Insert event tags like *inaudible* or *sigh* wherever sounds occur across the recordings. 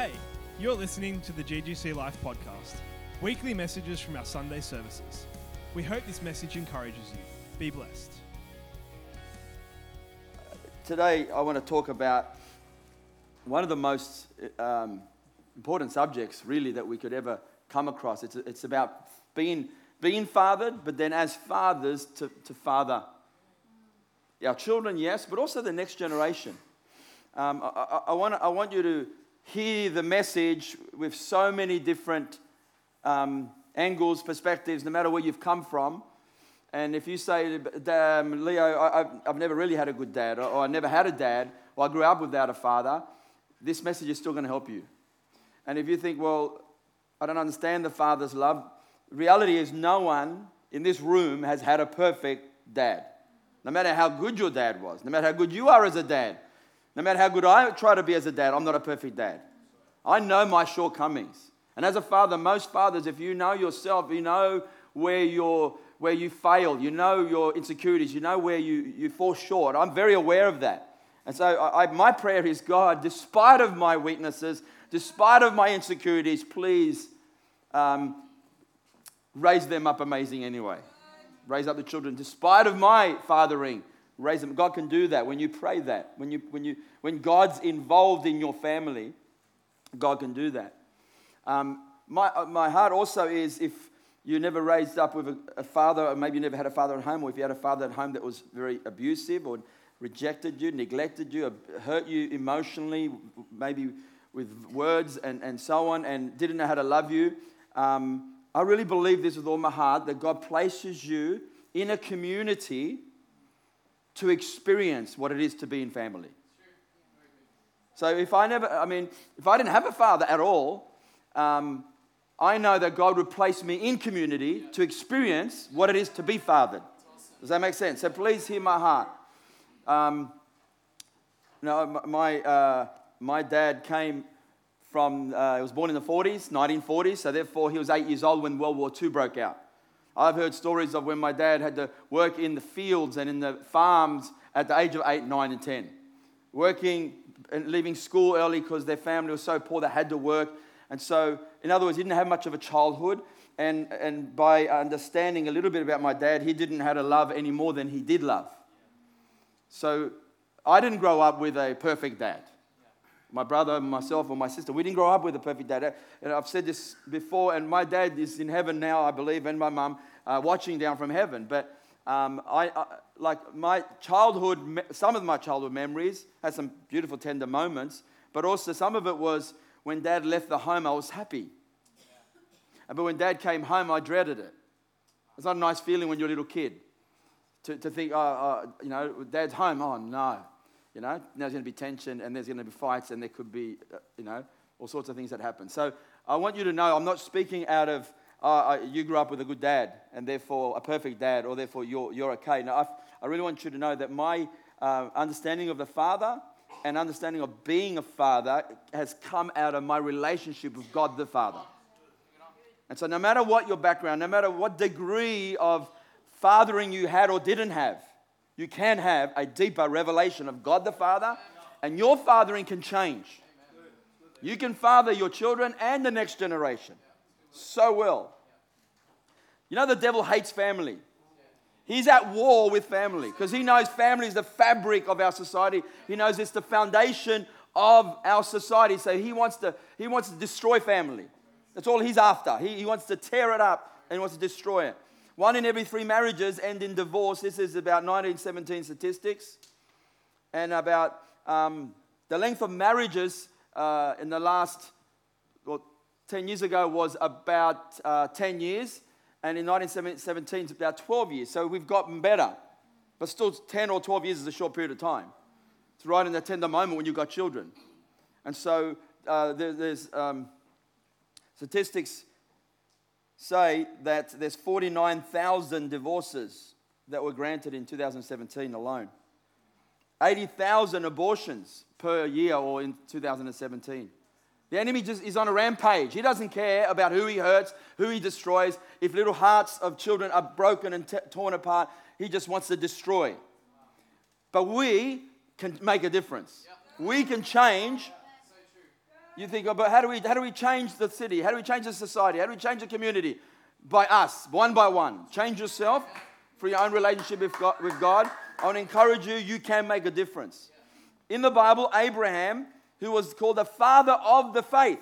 Hey, you're listening to the GGC Life podcast, weekly messages from our Sunday services. We hope this message encourages you. Be blessed. Today, I want to talk about one of the most um, important subjects, really, that we could ever come across. It's, it's about being, being fathered, but then as fathers to, to father our children, yes, but also the next generation. Um, I, I, I, want, I want you to hear the message with so many different um, angles, perspectives, no matter where you've come from. And if you say, Leo, I, have never really had a good dad, or, or I never had a dad, or I grew up without a father, this message is still going to help you. And if you think, well, I don't understand the father's love, reality is no one in this room has had a perfect dad. No matter how good your dad was, no matter how good you are as a dad, no matter how good I try to be as a dad, I'm not a perfect dad. I know my shortcomings. And as a father, most fathers, if you know yourself, you know where, you're, where you fail, you know your insecurities, you know where you, you fall short. I'm very aware of that. And so I, my prayer is God, despite of my weaknesses, despite of my insecurities, please um, raise them up amazing anyway raise up the children despite of my fathering raise them. God can do that when you pray that. When you when you when god's involved in your family god can do that. Um, my, uh, my heart also is if you never raised up with a, a, father or maybe you never had a father at home or if you had a father at home that was very abusive or rejected you neglected you hurt you emotionally maybe with words and, and so on and didn't know how to love you um, I really believe this with all my heart that God places you in a community to experience what it is to be in family. So if I never, I mean, if I didn't have a father at all, um, I know that God would place me in community to experience what it is to be fathered. Does that make sense? So please hear my heart. Um, my, uh, my dad came from, uh, he was born in the 40s, 1940s, so therefore he was eight years old when World War II broke out. I've heard stories of when my dad had to work in the fields and in the farms at the age of eight, nine, and 10. Working and leaving school early because their family was so poor they had to work. And so, in other words, he didn't have much of a childhood. And, and by understanding a little bit about my dad, he didn't how to love any more than he did love. So, I didn't grow up with a perfect dad my brother, myself, or my sister. We didn't grow up with a perfect dad. And I've said this before, and my dad is in heaven now, I believe, and my mum uh, watching down from heaven. But um, I, I, like my childhood, some of my childhood memories had some beautiful, tender moments, but also some of it was when dad left the home, I was happy. Yeah. But when dad came home, I dreaded it. It's not a nice feeling when you're a little kid to, to think, oh, oh, you know, dad's home. Oh, no. You know, there's going to be tension and there's going to be fights and there could be, uh, you know, all sorts of things that happen. So I want you to know I'm not speaking out of uh, you grew up with a good dad and therefore a perfect dad or therefore you're, you're okay. Now, I've, i really want you to know that my uh, understanding of the Father and understanding of being a father has come out of my relationship with God the Father. And so, no matter what your background, no matter what degree of fathering you had or didn't have, you can have a deeper revelation of God the Father, and your fathering can change. You can father your children and the next generation so well. You know, the devil hates family. He's at war with family because he knows family is the fabric of our society. He knows it's the foundation of our society. So he wants to, he wants to destroy family. That's all he's after. He, he wants to tear it up and he wants to destroy it. One in every three marriages end in divorce. This is about 1917 statistics. And about um, the length of marriages uh, in the last, well, 10 years ago was about uh, 10 years. And in 1917, it's about 12 years. So we've gotten better. But still, 10 or 12 years is a short period of time. It's right in the tender moment when you've got children. And so uh, there, there's um, statistics say that there's 49,000 divorces that were granted in 2017 alone. 80,000 abortions per year or in 2017. The enemy just is on a rampage. He doesn't care about who he hurts, who he destroys. If little hearts of children are broken and t- torn apart, he just wants to destroy. But we can make a difference. We can change You think, oh, but how do, we, how do we change the city? How do we change the society? How do we change the community? By us, one by one. Change yourself for your own relationship with God. With God. I want to encourage you, you can make a difference. In the Bible, Abraham, who was called the father of the faith,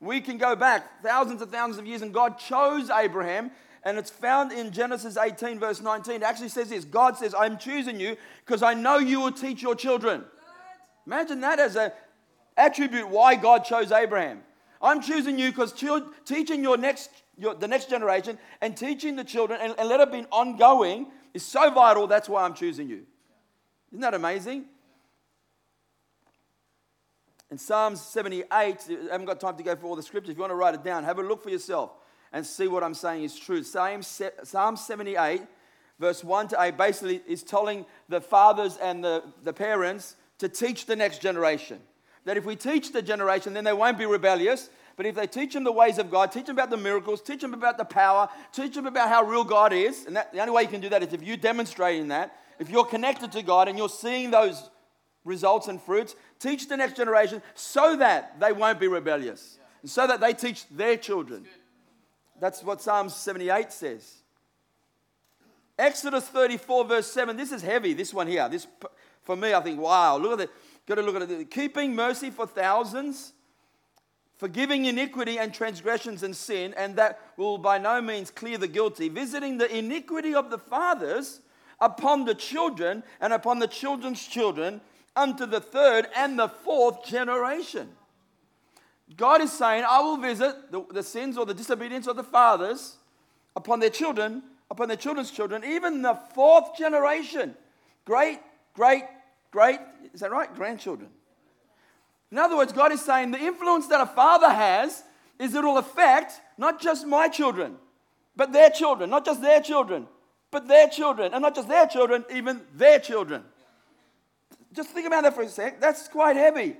we can go back thousands and thousands of years, and God chose Abraham and it's found in Genesis 18, verse 19. It actually says this God says, I'm choosing you because I know you will teach your children. Imagine that as an attribute why God chose Abraham. I'm choosing you because teaching your next, your, the next generation and teaching the children and, and let it be ongoing is so vital. That's why I'm choosing you. Isn't that amazing? In Psalms 78, I haven't got time to go through all the scriptures. If you want to write it down, have a look for yourself and see what I'm saying is true. Psalm 78, verse 1 to 8, basically is telling the fathers and the, the parents to teach the next generation. That if we teach the generation, then they won't be rebellious. But if they teach them the ways of God, teach them about the miracles, teach them about the power, teach them about how real God is, and that, the only way you can do that is if you demonstrate in that, if you're connected to God and you're seeing those results and fruits, teach the next generation so that they won't be rebellious, and so that they teach their children. That's what Psalm 78 says. Exodus 34, verse 7. This is heavy, this one here. This, for me, I think, wow, look at it. Got to look at it. Keeping mercy for thousands, forgiving iniquity and transgressions and sin, and that will by no means clear the guilty, visiting the iniquity of the fathers upon the children and upon the children's children unto the third and the fourth generation. God is saying, I will visit the, the sins or the disobedience of the fathers upon their children, upon their children's children, even the fourth generation. Great, great, great, is that right? Grandchildren. In other words, God is saying the influence that a father has is it will affect not just my children, but their children, not just their children, but their children, and not just their children, even their children. Just think about that for a sec. That's quite heavy.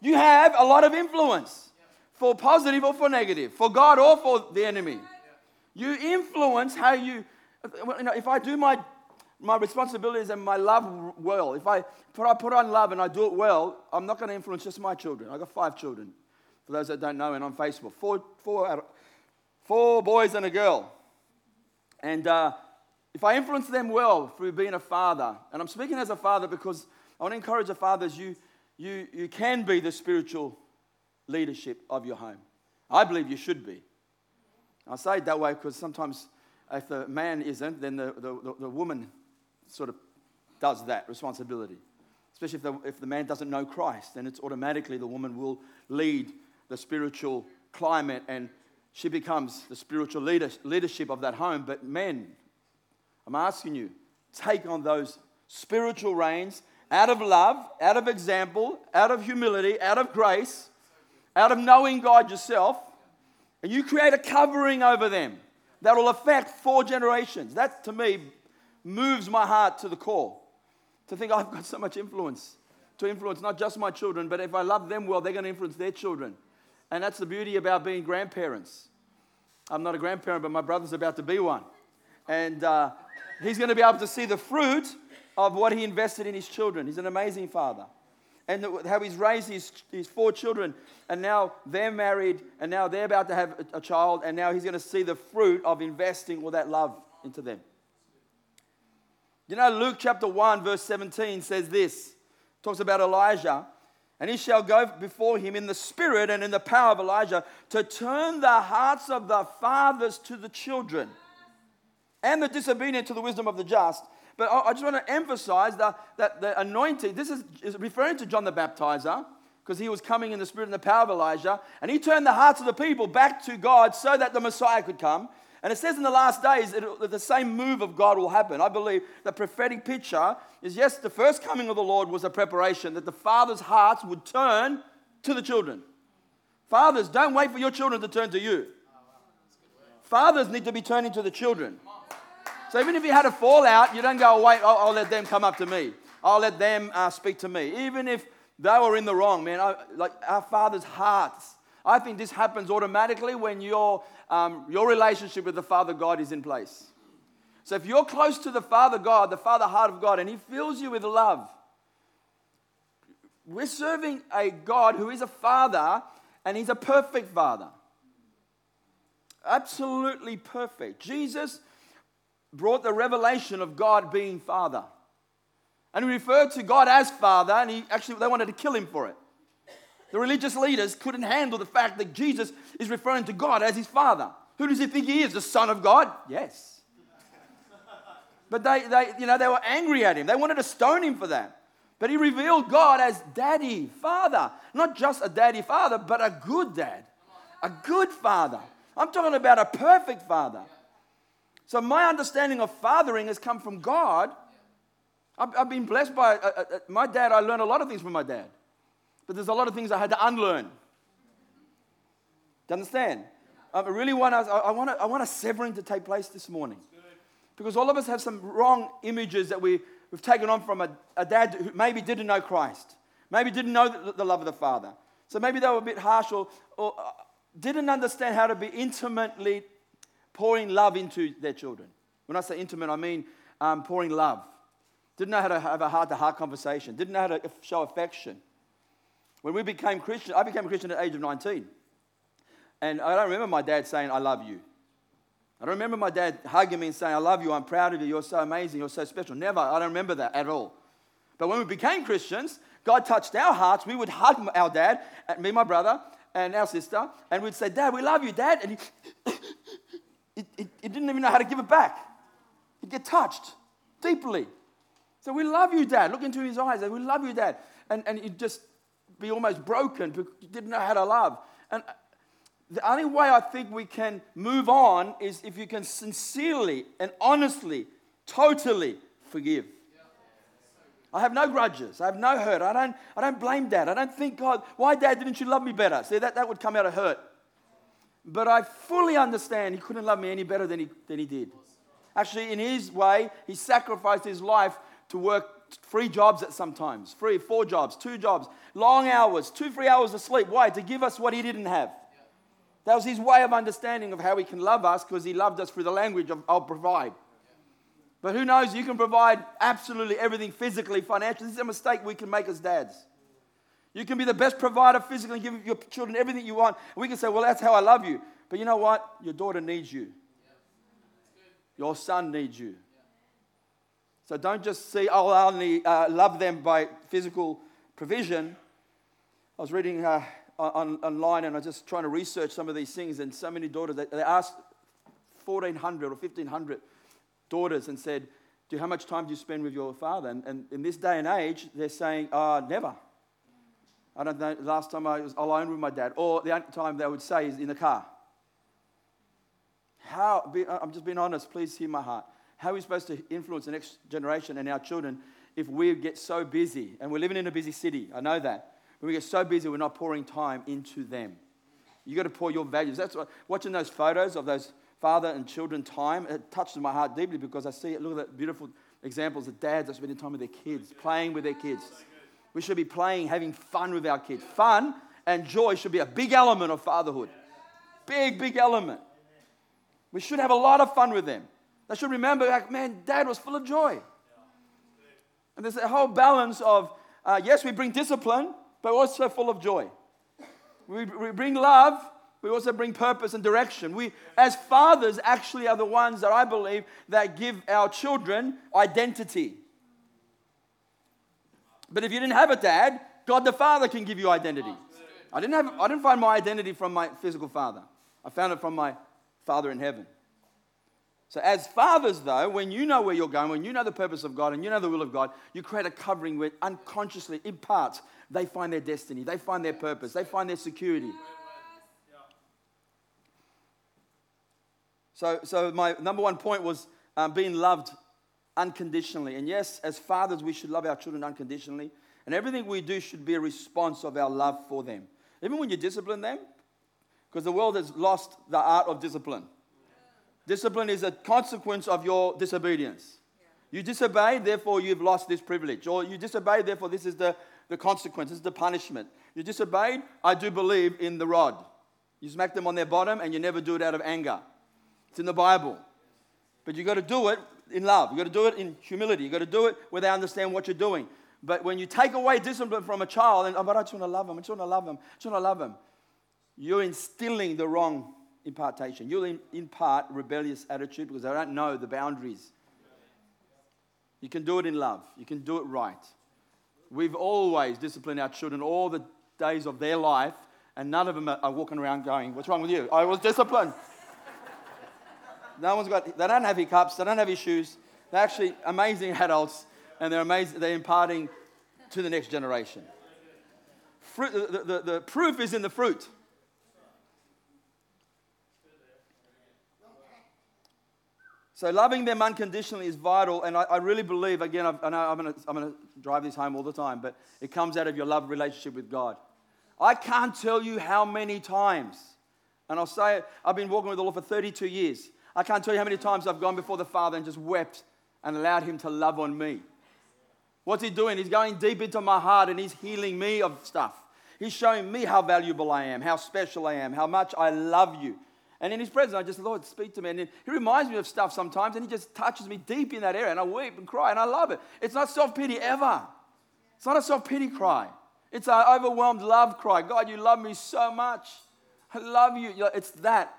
You have a lot of influence for positive or for negative, for God or for the enemy. You influence how you, you know, if I do my, my responsibilities and my love well, if I put, I put on love and I do it well, I'm not going to influence just my children. I've got five children, for those that don't know, and on Facebook. Four, four, four boys and a girl. And uh, if I influence them well through being a father, and I'm speaking as a father because I want to encourage the fathers, you, you, you can be the spiritual leadership of your home. I believe you should be. I say it that way because sometimes if the man isn't, then the, the, the, woman sort of does that responsibility. Especially if the, if the man doesn't know Christ, then it's automatically the woman will lead the spiritual climate and she becomes the spiritual leader, leadership of that home. But men, I'm asking you, take on those spiritual reins out of love, out of example, out of humility, out of grace, out of knowing God yourself, and you create a covering over them that will affect four generations. That to me moves my heart to the core. To think I've got so much influence to influence not just my children, but if I love them well, they're going to influence their children. And that's the beauty about being grandparents. I'm not a grandparent, but my brother's about to be one. And uh, he's going to be able to see the fruit of what he invested in his children. He's an amazing father. And how he's raised his, his four children, and now they're married, and now they're about to have a, a child, and now he's going to see the fruit of investing all that love into them. You know, Luke chapter 1, verse 17 says this talks about Elijah. And he shall go before him in the spirit and in the power of Elijah to turn the hearts of the fathers to the children and the disobedient to the wisdom of the just but I, just want to emphasize that, that the anointing, this is, is referring to John the Baptizer, because he was coming in the spirit and the power of Elijah, and he turned the hearts of the people back to God so that the Messiah could come. And it says in the last days that the same move of God will happen. I believe the prophetic picture is yes, the first coming of the Lord was a preparation that the father's hearts would turn to the children. Fathers, don't wait for your children to turn to you. Fathers need to be turning to the children. So even if you had a fallout, you don't go, oh, wait, I'll, I'll let them come up to me. I'll let them uh, speak to me. Even if they were in the wrong, man, I, like our Father's hearts. I think this happens automatically when your, um, your relationship with the Father God is in place. So if you're close to the Father God, the Father heart of God, and He fills you with love, We're serving a God who is a father and he's a perfect father. Absolutely perfect. Jesus brought the revelation of God being father. And he referred to God as father, and he actually they wanted to kill him for it. The religious leaders couldn't handle the fact that Jesus is referring to God as his father. Who does he think he is? The Son of God? Yes. But they, they, you know, they were angry at him. They wanted to stone him for that. But he revealed God as daddy, father. Not just a daddy father, but a good dad. A good father. I'm talking about a perfect father. So my understanding of fathering has come from God. I've, I've been blessed by uh, uh, uh, my dad. I learned a lot of things from my dad. But there's a lot of things I had to unlearn. Do you understand? I really want, us, I, want, I want a severing to take place this morning. Because all of us have some wrong images that we, we've taken on from a, a dad who maybe didn't know Christ, maybe didn't know the, the love of the Father. So maybe they were a bit harsh or, or uh, didn't understand how to be intimately pouring love into their children. When I say intimate, I mean um, pouring love. Didn't know how to have a heart to heart conversation, didn't know how to show affection. When we became Christian, I became a Christian at the age of 19. And I don't remember my dad saying, I love you. I don't remember my dad hugging me and saying, I love you, I'm proud of you, you're so amazing, you're so special. Never. I don't remember that at all. But when we became Christians, God touched our hearts. We would hug our dad, me my brother, and our sister, and we'd say, Dad, we love you, Dad. And he, he, he, he didn't even know how to give it back. He'd get touched deeply. So we love you, Dad. Look into his eyes. We love you, Dad. And, and he'd just be almost broken because he didn't know how to love. And the only way I think we can move on is if you can sincerely and honestly, totally forgive. I have no grudges. I have no hurt. I don't, I don't blame dad. I don't think, God, why, dad, didn't you love me better? See, that, that would come out of hurt. But I fully understand he couldn't love me any better than he, than he did. Actually, in his way, he sacrificed his life to work three jobs at sometimes three, four jobs, two jobs, long hours, two, three hours of sleep. Why? To give us what he didn't have. That was his way of understanding of how he can love us because he loved us through the language of I'll provide. But who knows, you can provide absolutely everything physically, financially. This is a mistake we can make as dads. You can be the best provider physically, and give your children everything you want. We can say, well, that's how I love you. But you know what? Your daughter needs you. Your son needs you. So don't just see, oh, I only uh, love them by physical provision. I was reading uh, on, online and I was just trying to research some of these things, and so many daughters, they, they asked 1,400 or 1,500 daughters and said, do, How much time do you spend with your father? And, and in this day and age, they're saying, uh, Never. I don't know, last time I was alone with my dad, or the only time they would say is in the car. How, I'm just being honest, please hear my heart. How are we supposed to influence the next generation and our children if we get so busy? And we're living in a busy city, I know that. When we get so busy, we're not pouring time into them. You've got to pour your values. That's what, watching those photos of those father and children time, it touches my heart deeply because I see it. Look at that beautiful examples of dads that spending time with their kids, playing with their kids. We should be playing, having fun with our kids. Fun and joy should be a big element of fatherhood. Big, big element. We should have a lot of fun with them. They should remember, like, man, dad was full of joy. And there's a whole balance of, uh, yes, we bring discipline, but also full of joy. We, we bring love, we also bring purpose and direction. We, as fathers, actually are the ones that I believe that give our children identity. But if you didn't have a dad, God the Father can give you identity. I didn't, have, I didn't find my identity from my physical father, I found it from my Father in heaven. So, as fathers, though, when you know where you're going, when you know the purpose of God and you know the will of God, you create a covering where unconsciously, in parts, they find their destiny, they find their purpose, they find their security. So, so my number one point was um, being loved unconditionally. And yes, as fathers, we should love our children unconditionally. And everything we do should be a response of our love for them. Even when you discipline them, because the world has lost the art of discipline. Discipline is a consequence of your disobedience. You disobey, therefore you've lost this privilege. Or you disobey, therefore this is the the consequence, this is the punishment. You disobeyed, I do believe in the rod. You smack them on their bottom and you never do it out of anger. It's in the Bible. But you've got to do it in love. You've got to do it in humility. You've got to do it where they understand what you're doing. But when you take away discipline from a child, and oh, but I just want to love him, I just want to love him, I just want to love him, you're instilling the wrong impartation. You'll impart rebellious attitude because they don't know the boundaries. You can do it in love. You can do it right. We've always disciplined our children all the days of their life, and none of them are walking around going, What's wrong with you? I was disciplined. No one's got, they don't have hiccups, they don't have issues. They're actually amazing *laughs* adults, and they're amazing, they're imparting to the next generation. Fruit, the, the, the proof is in the fruit. So loving them unconditionally is vital, and I, I really believe, again, I've, I know I'm going I'm to drive this home all the time, but it comes out of your love relationship with God. I can't tell you how many times, and I'll say it, I've been walking with the Lord for 32 years. I can't tell you how many times I've gone before the Father and just wept and allowed Him to love on me. What's He doing? He's going deep into my heart and He's healing me of stuff. He's showing me how valuable I am, how special I am, how much I love you. And in his presence, I just, Lord, speak to me. And he reminds me of stuff sometimes, and he just touches me deep in that area, and I weep and cry, and I love it. It's not self pity ever. It's not a self pity cry. It's an overwhelmed love cry. God, you love me so much. I love you. It's that.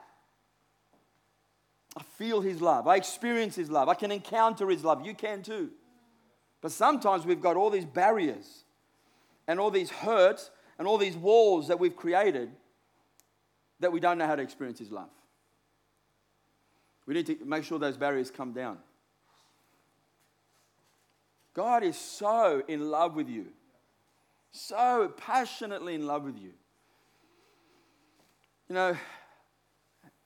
I feel his love. I experience his love. I can encounter his love. You can too. But sometimes we've got all these barriers and all these hurts and all these walls that we've created that we don't know how to experience His love. We need to make sure those barriers come down. God is so in love with you, so passionately in love with you. You know,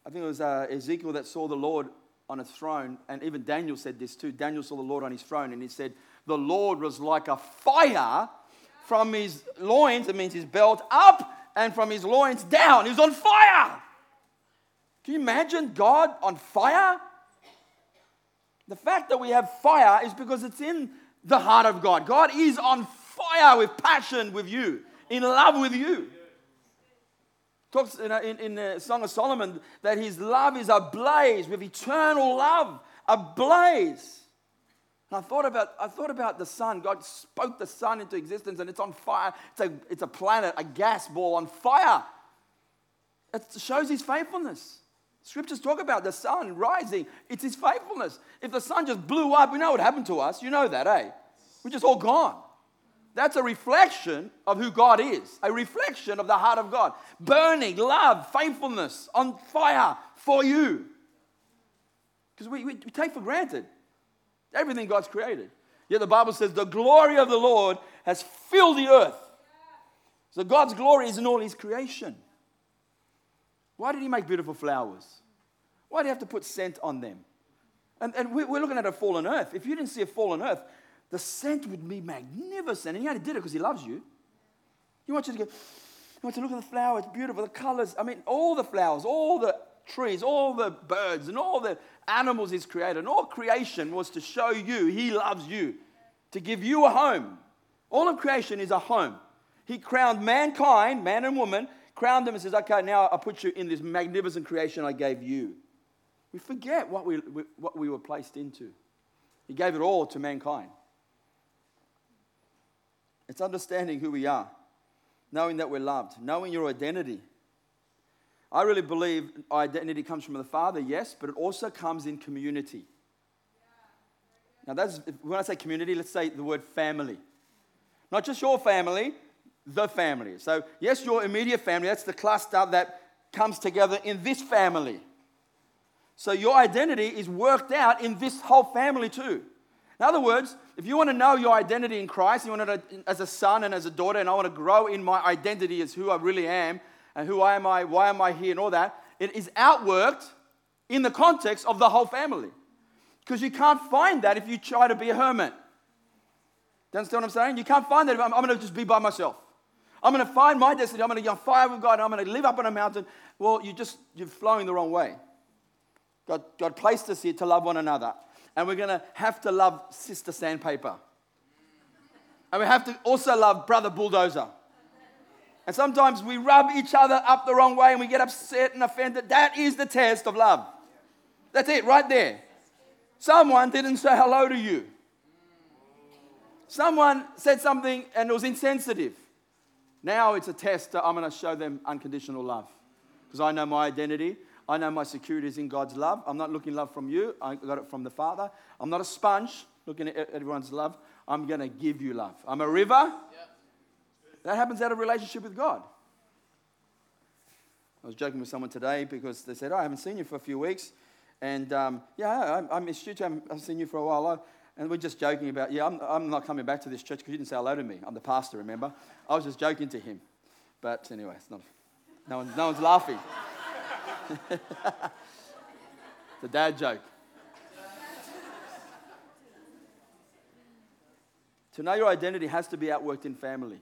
I think it was uh, Ezekiel that saw the Lord on a throne, and even Daniel said this too. Daniel saw the Lord on his throne, and he said, The Lord was like a fire from his loins, it means his belt, up and from his loins down. He was on fire. Can you imagine God on fire? The fact that we have fire is because it's in the heart of God. God is on fire with passion with you, in love with you. Talks in, in, in the Song of Solomon that his love is ablaze with eternal love, ablaze. And I thought about, I thought about the sun. God spoke the sun into existence and it's on fire. It's a, it's a planet, a gas ball on fire. It shows his faithfulness. Scriptures talk about the sun rising. It's his faithfulness. If the sun just blew up, we know what happened to us. You know that, eh? We're just all gone. That's a reflection of who God is, a reflection of the heart of God. Burning, love, faithfulness, on fire for you. Because we, we, we take for granted Everything God's created. Yet the Bible says the glory of the Lord has filled the earth. So God's glory is in all his creation. Why did he make beautiful flowers? Why do you have to put scent on them? And, and we're looking at a fallen earth. If you didn't see a fallen earth, the scent would be magnificent. And he only did it because he loves you. He wants you to go, he wants to look at the flower, it's beautiful, the colors. I mean, all the flowers, all the trees, all the birds, and all the animals He's created. And all creation was to show you He loves you, to give you a home. All of creation is a home. He crowned mankind, man and woman, crowned them and says, Okay, now I put you in this magnificent creation I gave you. We forget what we, what we were placed into. He gave it all to mankind. It's understanding who we are, knowing that we're loved, knowing your identity. I really believe identity comes from the Father, yes, but it also comes in community. Now, that's, when I say community, let's say the word family. Not just your family, the family. So, yes, your immediate family, that's the cluster that comes together in this family. So, your identity is worked out in this whole family too. In other words, if you want to know your identity in Christ, you want to, as a son and as a daughter, and I want to grow in my identity as who I really am, and who am I, why am I here, and all that, it is outworked in the context of the whole family. Because you can't find that if you try to be a hermit. Do you understand what I'm saying? You can't find that if I'm, I'm going to just be by myself. I'm going to find my destiny. I'm going to get on fire with God. I'm going to live up on a mountain. Well, you're just, you're flowing the wrong way. God, God placed us here to love one another. And we're going to have to love Sister Sandpaper. And we have to also love Brother Bulldozer. And sometimes we rub each other up the wrong way and we get upset and offended. That is the test of love. That's it, right there. Someone didn't say hello to you. Someone said something and it was insensitive. Now it's a test that I'm going to show them unconditional love. Because I know my identity. I know my security is in God's love. I'm not looking love from you. I got it from the Father. I'm not a sponge looking at everyone's love. I'm going to give you love. I'm a river. That happens out of relationship with God. I was joking with someone today because they said, oh, I haven't seen you for a few weeks. And um, yeah, I, I missed you. I haven't seen you for a while. And we're just joking about, yeah, I'm, I'm not coming back to this church because you didn't say hello to me. I'm the pastor, remember? I was just joking to him. But anyway, it's not, no, one, no one's laughing. The dad joke. to know your identity has to be outworked in family.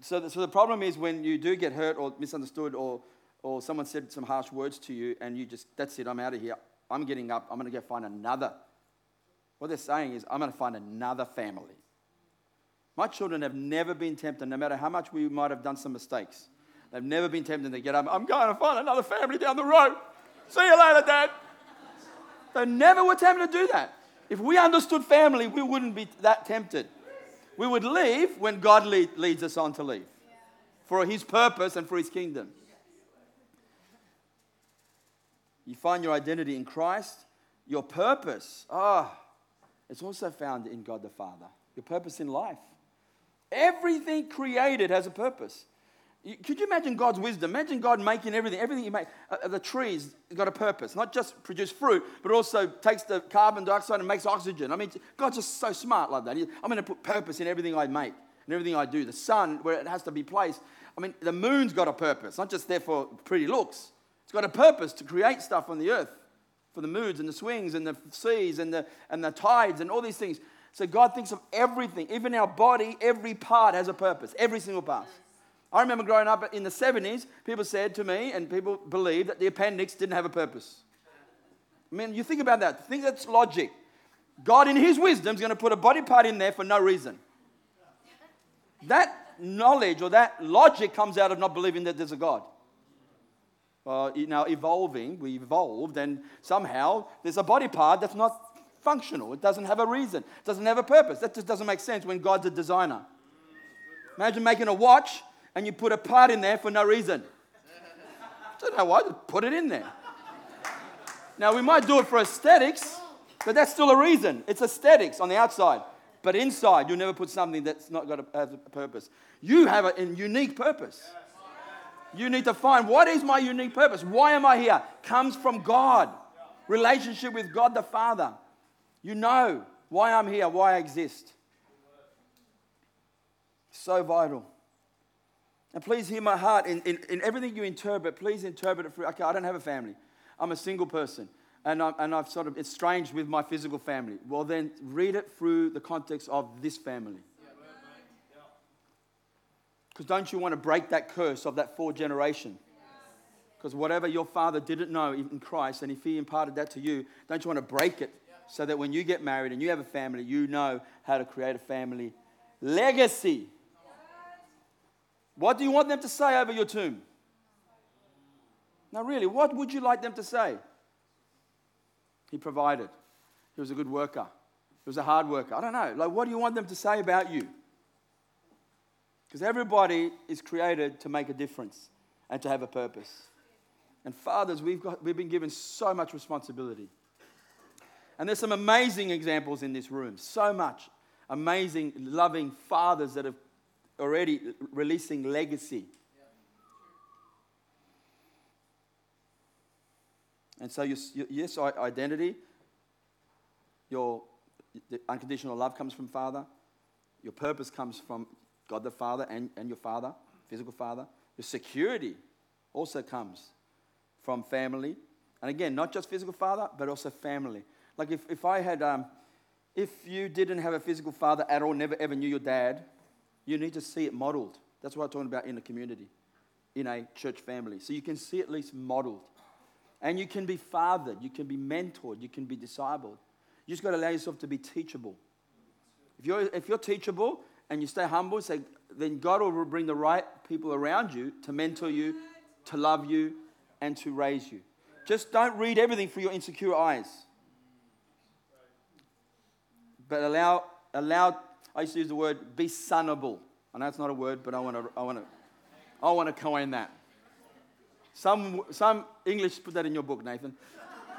So the, so the problem is when you do get hurt or misunderstood or, or someone said some harsh words to you and you just, that's it, I'm out of here. I'm getting up. I'm going to go find another what they're saying is, I'm going to find another family. My children have never been tempted, no matter how much we might have done some mistakes. They've never been tempted to get up. I'm going to find another family down the road. See you later, Dad. They never were tempted to do that. If we understood family, we wouldn't be that tempted. We would leave when God lead, leads us on to leave for His purpose and for His kingdom. You find your identity in Christ, your purpose. Ah. Oh, it's also found in God the Father. Your purpose in life. Everything created has a purpose. Could you imagine God's wisdom? Imagine God making everything. Everything you make, uh, uh, the trees got a purpose. Not just produce fruit, but also takes the carbon dioxide and makes oxygen. I mean, God's just so smart like that. I'm going to put purpose in everything I make and everything I do. The sun, where it has to be placed. I mean, the moon's got a purpose, not just there for pretty looks. It's got a purpose to create stuff on the earth for the moods and the swings and the seas and the, and the tides and all these things. So God thinks of everything, even our body, every part has a purpose, every single part. I remember growing up in the 70s, people said to me, and people believed that the appendix didn't have a purpose. I mean, you think about that. Think that's logic. God, in His wisdom, is going to put a body part in there for no reason. That knowledge or that logic comes out of not believing that there's a God uh, now evolving, we evolved, and somehow there's a body part that's not functional. It doesn't have a reason, it doesn't have a purpose. That just doesn't make sense when God's a designer. Imagine making a watch and you put a part in there for no reason. I don't know why, just put it in there. Now, we might do it for aesthetics, but that's still a reason. It's aesthetics on the outside. But inside, you'll never put something that's not got a, a purpose. You have a, a unique purpose. You need to find what is my unique purpose? Why am I here? Comes from God. Relationship with God the Father. You know why I'm here, why I exist. So vital. And please hear my heart. In, in, in everything you interpret, please interpret it through. Okay, I don't have a family. I'm a single person. And, I, and I've sort of estranged with my physical family. Well, then read it through the context of this family. Because don't you want to break that curse of that fourth generation? Because whatever your father didn't know in Christ, and if he imparted that to you, don't you want to break it so that when you get married and you have a family, you know how to create a family legacy? What do you want them to say over your tomb? Now, really, what would you like them to say? He provided. He was a good worker. He was a hard worker. I don't know. Like, what do you want them to say about you? Because everybody is created to make a difference and to have a purpose. And fathers, we've, got, we've been given so much responsibility. And there's some amazing examples in this room. So much amazing, loving fathers that have already releasing legacy. And so, your, yes, identity, your unconditional love comes from Father. Your purpose comes from God the Father and, and your father, physical father. Your security also comes from family. And again, not just physical father, but also family. Like if, if I had, um, if you didn't have a physical father at all, never ever knew your dad, you need to see it modeled. That's what I'm talking about in a community, in a church family. So you can see at least modeled. And you can be fathered, you can be mentored, you can be discipled. You just got to allow yourself to be teachable. If you're, if you're teachable, and you stay humble, say, then God will bring the right people around you to mentor you, to love you, and to raise you. Just don't read everything through your insecure eyes. But allow allow, I used to use the word be sonable. I know it's not a word, but I want to, I want to, I want to coin that. Some, some English, put that in your book, Nathan.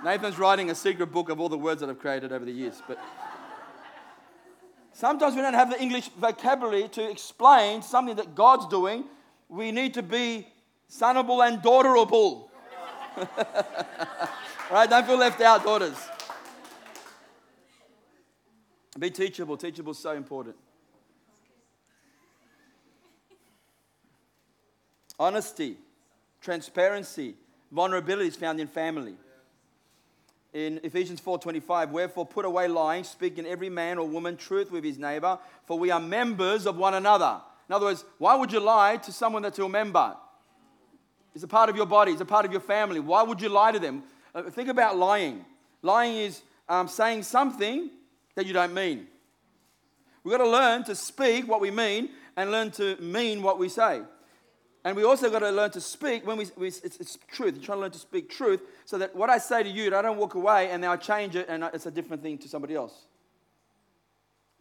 Nathan's writing a secret book of all the words that I've created over the years. But sometimes we don't have the English vocabulary to explain something that God's doing. We need to be sonable and daughterable. *laughs* right? Don't feel left out, daughters. Be teachable. Teachable is so important. Honesty, transparency, vulnerability is found in family. In Ephesians 4:25, wherefore put away lying, speaking every man or woman truth with his neighbor, for we are members of one another. In other words, why would you lie to someone that's your member? It's a part of your body, it's a part of your family. Why would you lie to them? Uh, think about lying. Lying is um, saying something that you don't mean. We've got to learn to speak what we mean and learn to mean what we say. And we also got to learn to speak when we, we it's, it's, truth. You're trying to learn to speak truth so that what I say to you, I don't walk away and then I change it and it's a different thing to somebody else.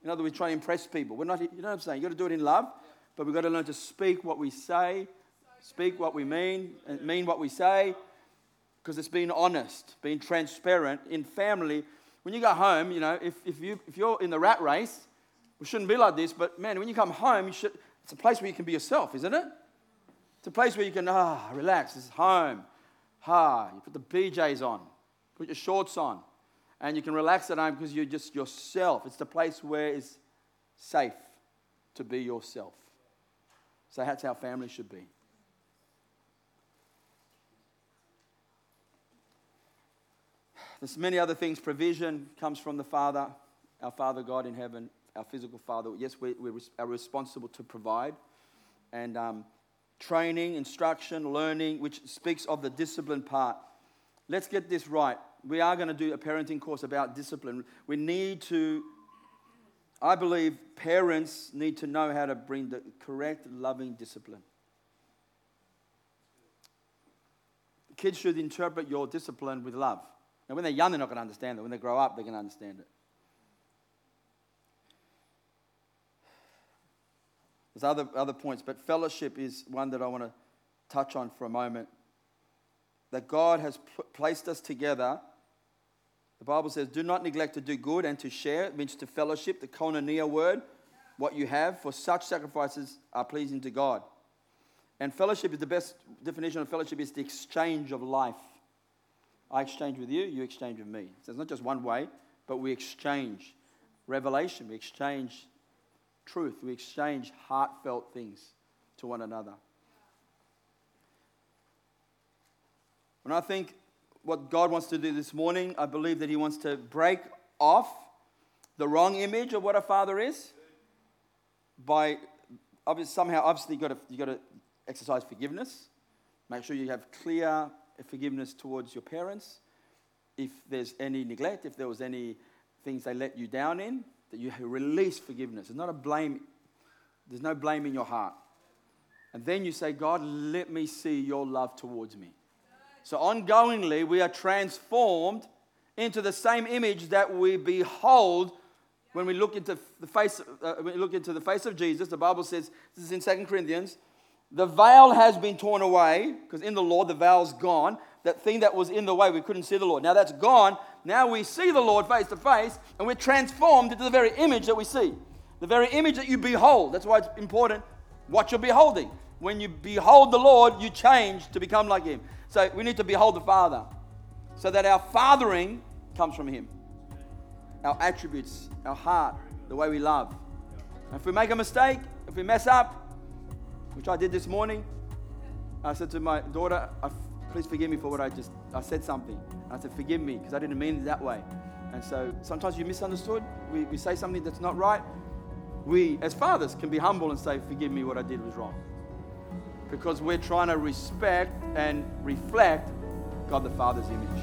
In other words, we try to impress people. We're not, you know what I'm saying? You've got to do it in love, but we've got to learn to speak what we say, speak what we mean, and mean what we say, because it's being honest, being transparent in family. When you go home, you know, if, if, you, if you're in the rat race, we shouldn't be like this, but man, when you come home, you should, it's a place where you can be yourself, isn't it? It's a place where you can, ah, relax. This is home. Ah, you put the PJs on, put your shorts on, and you can relax at home because you're just yourself. It's the place where it's safe to be yourself. So that's how family should be. There's many other things. Provision comes from the Father, our Father God in heaven, our physical Father. Yes, we, we are responsible to provide. And um, training, instruction, learning, which speaks of the discipline part. Let's get this right. We are going to do a parenting course about discipline. We need to, I believe, parents need to know how to bring the correct, loving discipline. Kids should interpret your discipline with love. Now, when they're young, they're not going to understand it. When they grow up, they're going to understand it. There's other, other points, but fellowship is one that I want to touch on for a moment. That God has placed us together. The Bible says, do not neglect to do good and to share. It means to fellowship, the koinonia word, what you have, for such sacrifices are pleasing to God. And fellowship is the best definition of fellowship is the exchange of life. I exchange with you, you exchange with me. So it's not just one way, but we exchange revelation, we exchange truth, we exchange heartfelt things to one another. When I think what God wants to do this morning, I believe that He wants to break off the wrong image of what a father is by obviously, somehow, obviously, you've got, to, you've got to exercise forgiveness. Make sure you have clear forgiveness towards your parents. If there's any neglect, if there was any things they let you down in, that you release forgiveness. It's not a blame, there's no blame in your heart. And then you say, God, let me see your love towards me. So, ongoingly, we are transformed into the same image that we behold when we look into the face, uh, we look into the face of Jesus. The Bible says, this is in Second Corinthians, the veil has been torn away, because in the Lord the veil's gone. That thing that was in the way, we couldn't see the Lord. Now that's gone. Now we see the Lord face to face, and we're transformed into the very image that we see. The very image that you behold. That's why it's important what you're beholding. When you behold the Lord, you change to become like Him. So we need to behold the Father, so that our fathering comes from Him. Our attributes, our heart, the way we love. If we make a mistake, if we mess up, which I did this morning. I said to my daughter, please forgive me for what I just, I said something. I said, forgive me, because I didn't mean it that way. And so sometimes you misunderstood. We, we say something that's not right. We, as fathers, can be humble and say, forgive me, what I did was wrong. Because we're trying to respect and reflect God the Father's image.